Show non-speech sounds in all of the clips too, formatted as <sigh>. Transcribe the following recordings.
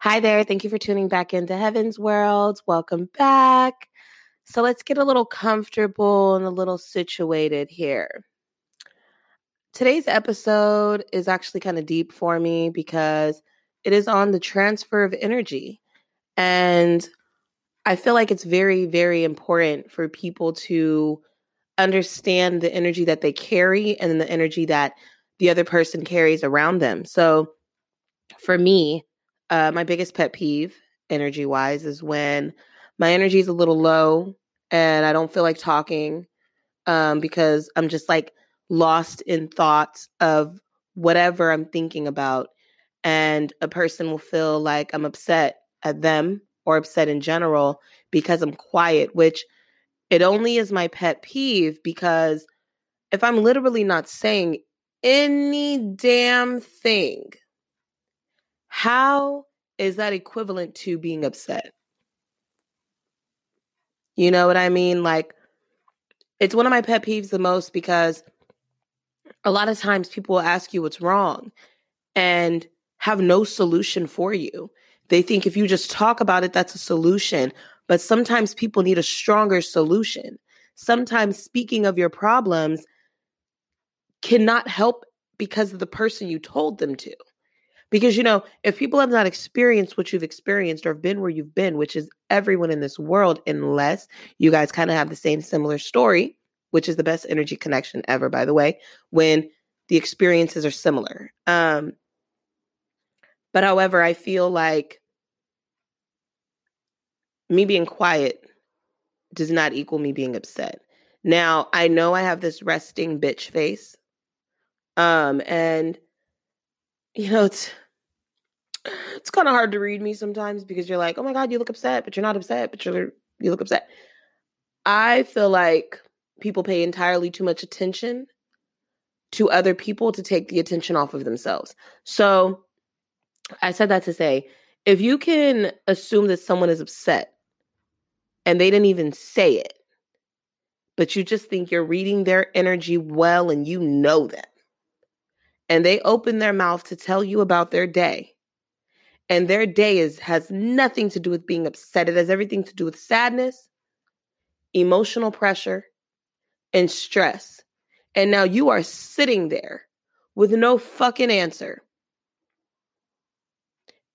Hi there. Thank you for tuning back into Heaven's World. Welcome back. So let's get a little comfortable and a little situated here. Today's episode is actually kind of deep for me because it is on the transfer of energy. And I feel like it's very, very important for people to understand the energy that they carry and the energy that the other person carries around them. So for me, uh, my biggest pet peeve, energy wise, is when my energy is a little low and I don't feel like talking um, because I'm just like lost in thoughts of whatever I'm thinking about. And a person will feel like I'm upset at them or upset in general because I'm quiet, which it only is my pet peeve because if I'm literally not saying any damn thing, how is that equivalent to being upset? You know what I mean? Like, it's one of my pet peeves the most because a lot of times people will ask you what's wrong and have no solution for you. They think if you just talk about it, that's a solution. But sometimes people need a stronger solution. Sometimes speaking of your problems cannot help because of the person you told them to. Because, you know, if people have not experienced what you've experienced or have been where you've been, which is everyone in this world, unless you guys kind of have the same similar story, which is the best energy connection ever, by the way, when the experiences are similar. Um, but however, I feel like me being quiet does not equal me being upset. Now, I know I have this resting bitch face. Um, and you know, it's it's kind of hard to read me sometimes because you're like, oh my God, you look upset, but you're not upset, but you're you look upset. I feel like people pay entirely too much attention to other people to take the attention off of themselves. So I said that to say, if you can assume that someone is upset and they didn't even say it, but you just think you're reading their energy well and you know them, and they open their mouth to tell you about their day, and their day is has nothing to do with being upset. It has everything to do with sadness, emotional pressure, and stress. And now you are sitting there with no fucking answer.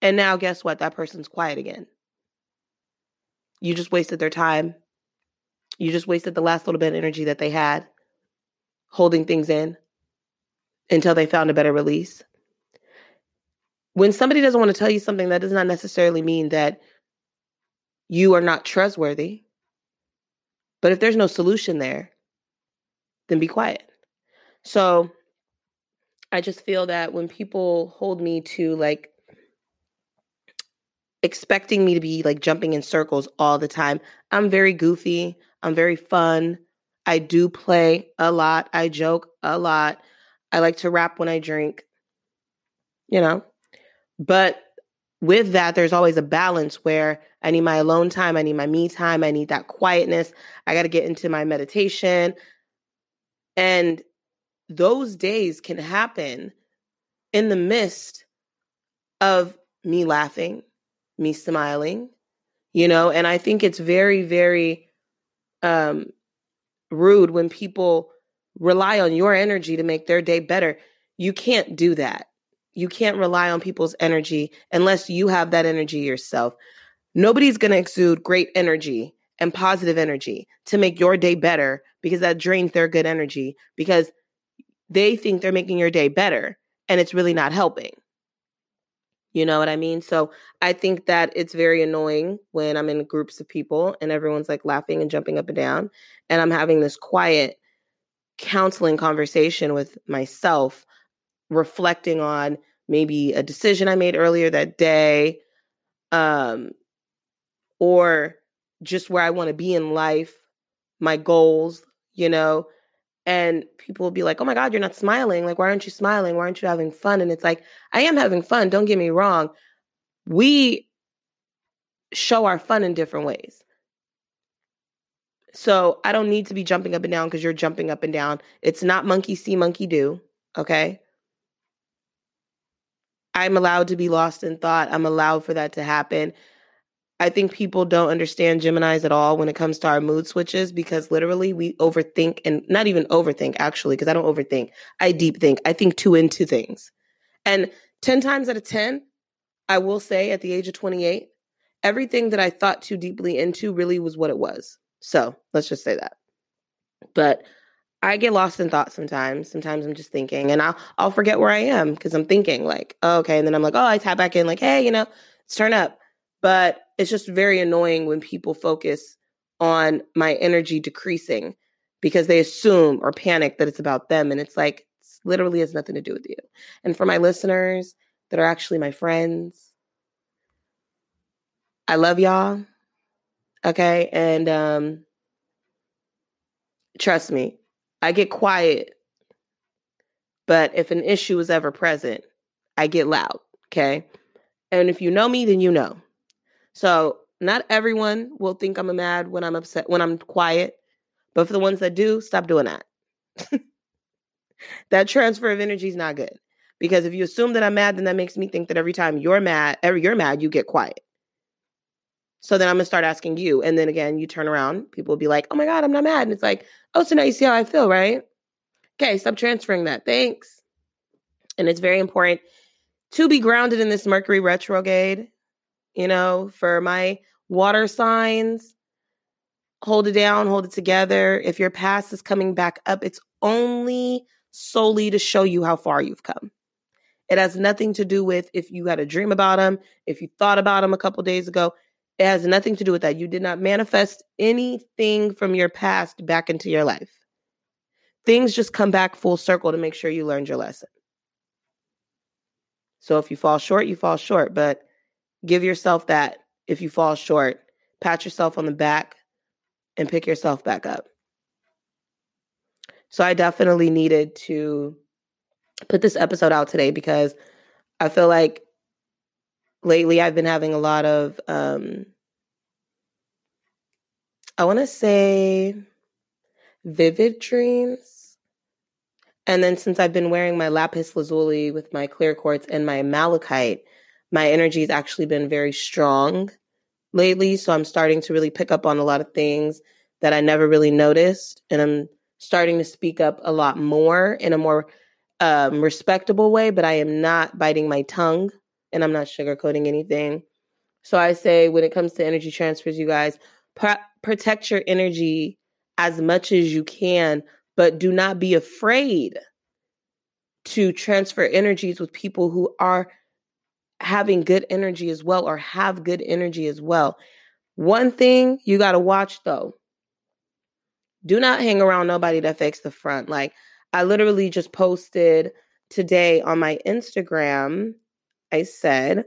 And now guess what? That person's quiet again. You just wasted their time. You just wasted the last little bit of energy that they had holding things in until they found a better release. When somebody doesn't want to tell you something, that does not necessarily mean that you are not trustworthy. But if there's no solution there, then be quiet. So I just feel that when people hold me to like expecting me to be like jumping in circles all the time, I'm very goofy. I'm very fun. I do play a lot. I joke a lot. I like to rap when I drink, you know. But with that, there's always a balance where I need my alone time, I need my me time, I need that quietness. I got to get into my meditation. And those days can happen in the midst of me laughing, me smiling, you know, and I think it's very, very um, rude when people rely on your energy to make their day better. You can't do that. You can't rely on people's energy unless you have that energy yourself. Nobody's going to exude great energy and positive energy to make your day better because that drains their good energy because they think they're making your day better and it's really not helping. You know what I mean? So I think that it's very annoying when I'm in groups of people and everyone's like laughing and jumping up and down. And I'm having this quiet counseling conversation with myself, reflecting on maybe a decision I made earlier that day, um, or just where I want to be in life, my goals, you know, and people will be like, oh my God, you're not smiling. Like, why aren't you smiling? Why aren't you having fun? And it's like, I am having fun. Don't get me wrong. We show our fun in different ways. So I don't need to be jumping up and down because you're jumping up and down. It's not monkey see, monkey do. Okay. I'm allowed to be lost in thought. I'm allowed for that to happen. I think people don't understand Geminis at all when it comes to our mood switches because literally we overthink and not even overthink actually, because I don't overthink. I deep think. I think too into things. And 10 times out of 10, I will say at the age of 28, everything that I thought too deeply into really was what it was. So let's just say that. But I get lost in thought sometimes. Sometimes I'm just thinking and I'll I'll forget where I am because I'm thinking like, oh, okay. And then I'm like, oh, I tap back in like, hey, you know, let's turn up. But it's just very annoying when people focus on my energy decreasing because they assume or panic that it's about them. And it's like, it literally has nothing to do with you. And for my listeners that are actually my friends, I love y'all. Okay. And um, trust me, I get quiet, but if an issue is ever present, I get loud. Okay. And if you know me, then you know. So not everyone will think I'm mad when I'm upset, when I'm quiet. But for the ones that do, stop doing that. <laughs> that transfer of energy is not good. Because if you assume that I'm mad, then that makes me think that every time you're mad, every you're mad, you get quiet. So then I'm gonna start asking you. And then again, you turn around, people will be like, oh my God, I'm not mad. And it's like, oh, so now you see how I feel, right? Okay, stop transferring that. Thanks. And it's very important to be grounded in this Mercury retrograde, you know, for my water signs. Hold it down, hold it together. If your past is coming back up, it's only solely to show you how far you've come. It has nothing to do with if you had a dream about them, if you thought about them a couple days ago. It has nothing to do with that. You did not manifest anything from your past back into your life. Things just come back full circle to make sure you learned your lesson. So if you fall short, you fall short, but give yourself that if you fall short. Pat yourself on the back and pick yourself back up. So I definitely needed to put this episode out today because I feel like lately I've been having a lot of um I want to say vivid dreams. And then since I've been wearing my lapis lazuli with my clear quartz and my malachite, my energy has actually been very strong lately. So I'm starting to really pick up on a lot of things that I never really noticed. And I'm starting to speak up a lot more in a more um, respectable way, but I am not biting my tongue and I'm not sugarcoating anything. So I say when it comes to energy transfers, you guys pr- protect your energy as much as you can, but do not be afraid to transfer energies with people who are having good energy as well or have good energy as well. One thing you got to watch though do not hang around nobody that fakes the front. Like, I literally just posted today on my Instagram I said,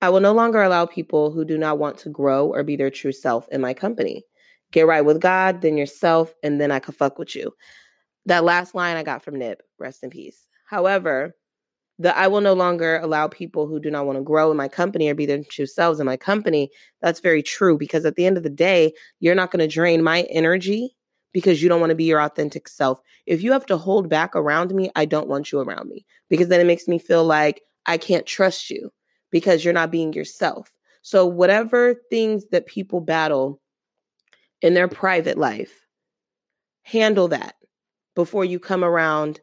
I will no longer allow people who do not want to grow or be their true self in my company. Get right with God, then yourself, and then I can fuck with you. That last line I got from Nip, rest in peace. However, the I will no longer allow people who do not want to grow in my company or be their true selves in my company. That's very true because at the end of the day, you're not going to drain my energy because you don't want to be your authentic self. If you have to hold back around me, I don't want you around me because then it makes me feel like I can't trust you because you're not being yourself. So, whatever things that people battle in their private life, handle that before you come around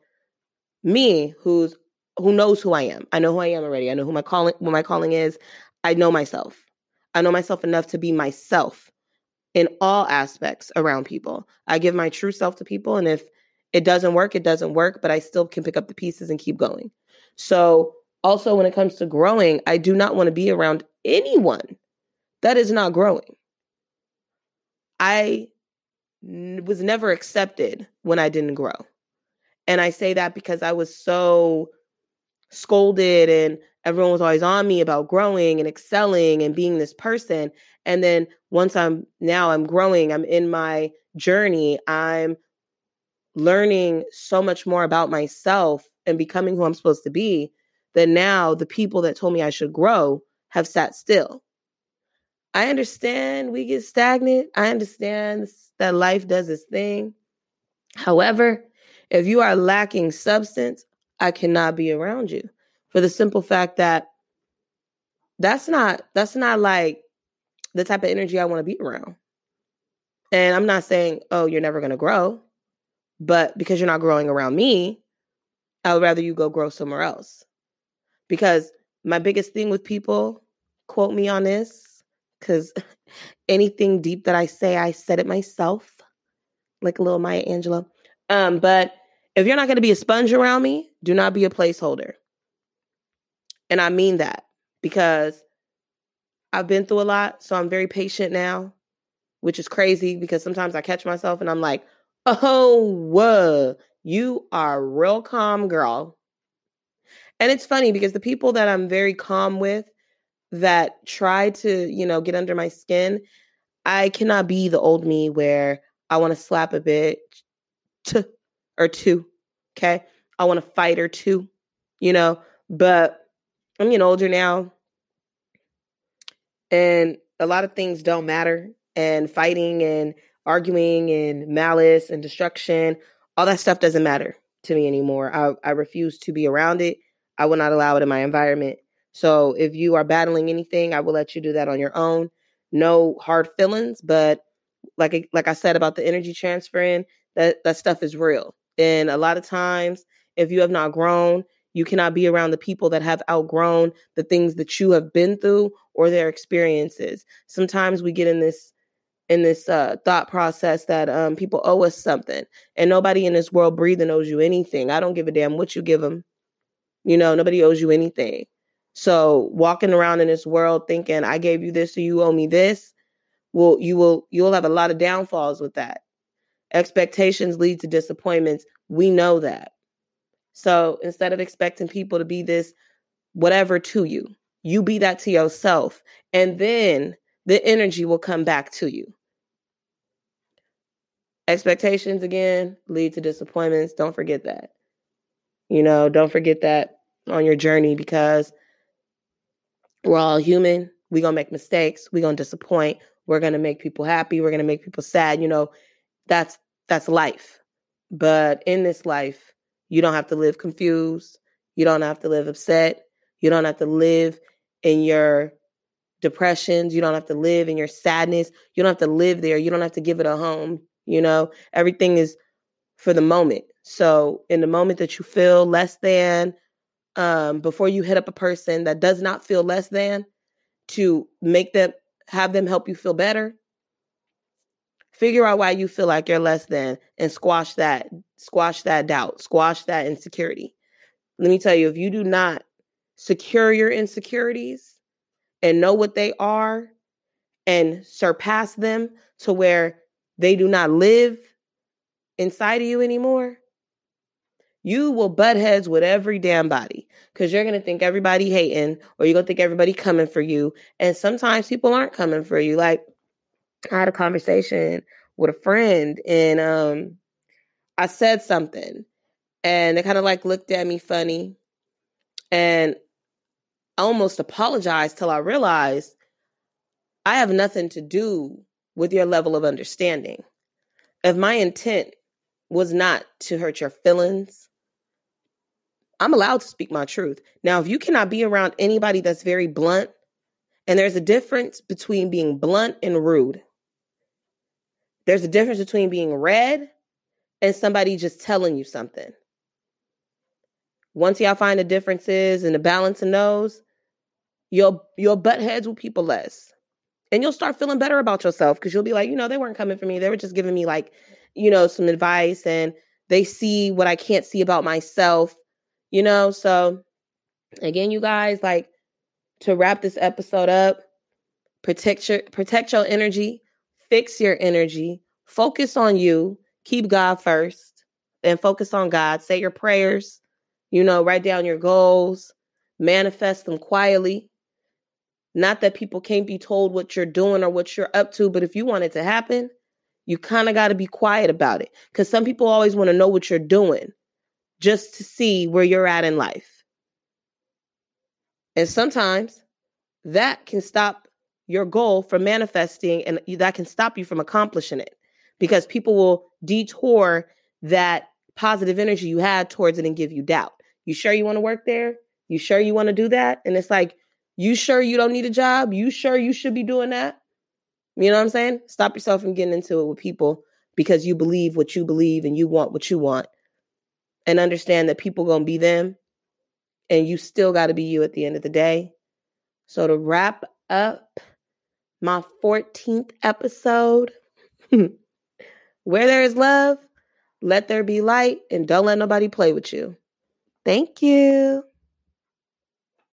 me who's who knows who I am. I know who I am already. I know who my calling what my calling is. I know myself. I know myself enough to be myself in all aspects around people. I give my true self to people and if it doesn't work, it doesn't work, but I still can pick up the pieces and keep going. So also, when it comes to growing, I do not want to be around anyone that is not growing. I n- was never accepted when I didn't grow. And I say that because I was so scolded and everyone was always on me about growing and excelling and being this person. And then once I'm now I'm growing, I'm in my journey, I'm learning so much more about myself and becoming who I'm supposed to be that now the people that told me I should grow have sat still. I understand we get stagnant. I understand that life does its thing. However, if you are lacking substance, I cannot be around you. for the simple fact that that's not that's not like the type of energy I want to be around. And I'm not saying, oh, you're never going to grow, but because you're not growing around me, I would rather you go grow somewhere else. Because my biggest thing with people, quote me on this, because <laughs> anything deep that I say, I said it myself, like a little Maya Angelou. Um, but if you're not going to be a sponge around me, do not be a placeholder. And I mean that because I've been through a lot, so I'm very patient now, which is crazy because sometimes I catch myself and I'm like, oh, whoa, you are real calm, girl. And it's funny because the people that I'm very calm with that try to, you know, get under my skin, I cannot be the old me where I want to slap a bit or two. Okay. I want to fight or two, you know, but I'm getting older now and a lot of things don't matter and fighting and arguing and malice and destruction all that stuff doesn't matter to me anymore I, I refuse to be around it i will not allow it in my environment so if you are battling anything i will let you do that on your own no hard feelings but like like i said about the energy transferring that that stuff is real and a lot of times if you have not grown you cannot be around the people that have outgrown the things that you have been through or their experiences. Sometimes we get in this in this uh, thought process that um, people owe us something, and nobody in this world breathing owes you anything. I don't give a damn what you give them. You know, nobody owes you anything. So walking around in this world thinking I gave you this, so you owe me this, well, you will you'll have a lot of downfalls with that. Expectations lead to disappointments. We know that. So instead of expecting people to be this whatever to you, you be that to yourself. And then the energy will come back to you. Expectations again lead to disappointments. Don't forget that. You know, don't forget that on your journey because we're all human. We're going to make mistakes. We're going to disappoint. We're going to make people happy. We're going to make people sad. You know, that's that's life. But in this life, you don't have to live confused. You don't have to live upset. You don't have to live in your depressions. You don't have to live in your sadness. You don't have to live there. You don't have to give it a home. You know, everything is for the moment. So, in the moment that you feel less than, um, before you hit up a person that does not feel less than, to make them have them help you feel better, figure out why you feel like you're less than and squash that squash that doubt squash that insecurity. Let me tell you if you do not secure your insecurities and know what they are and surpass them to where they do not live inside of you anymore you will butt heads with every damn body because you're going to think everybody hating or you're going to think everybody coming for you and sometimes people aren't coming for you like I had a conversation with a friend and um I said something and they kind of like looked at me funny and I almost apologized till I realized I have nothing to do with your level of understanding. If my intent was not to hurt your feelings, I'm allowed to speak my truth. Now, if you cannot be around anybody that's very blunt, and there's a difference between being blunt and rude. There's a difference between being read and somebody just telling you something. Once y'all find the differences and the balance in those, you'll you'll butt heads with people less. And you'll start feeling better about yourself because you'll be like, you know, they weren't coming for me. They were just giving me like, you know, some advice and they see what I can't see about myself, you know? So again, you guys, like to wrap this episode up, protect your protect your energy, fix your energy, focus on you, keep God first, and focus on God. Say your prayers, you know, write down your goals, manifest them quietly. Not that people can't be told what you're doing or what you're up to, but if you want it to happen, you kind of got to be quiet about it because some people always want to know what you're doing just to see where you're at in life. And sometimes that can stop your goal from manifesting and that can stop you from accomplishing it because people will detour that positive energy you had towards it and give you doubt. You sure you want to work there? You sure you want to do that? And it's like, you sure you don't need a job? You sure you should be doing that? You know what I'm saying? Stop yourself from getting into it with people because you believe what you believe and you want what you want. And understand that people to be them and you still got to be you at the end of the day. So to wrap up my 14th episode, <laughs> where there is love, let there be light and don't let nobody play with you. Thank you.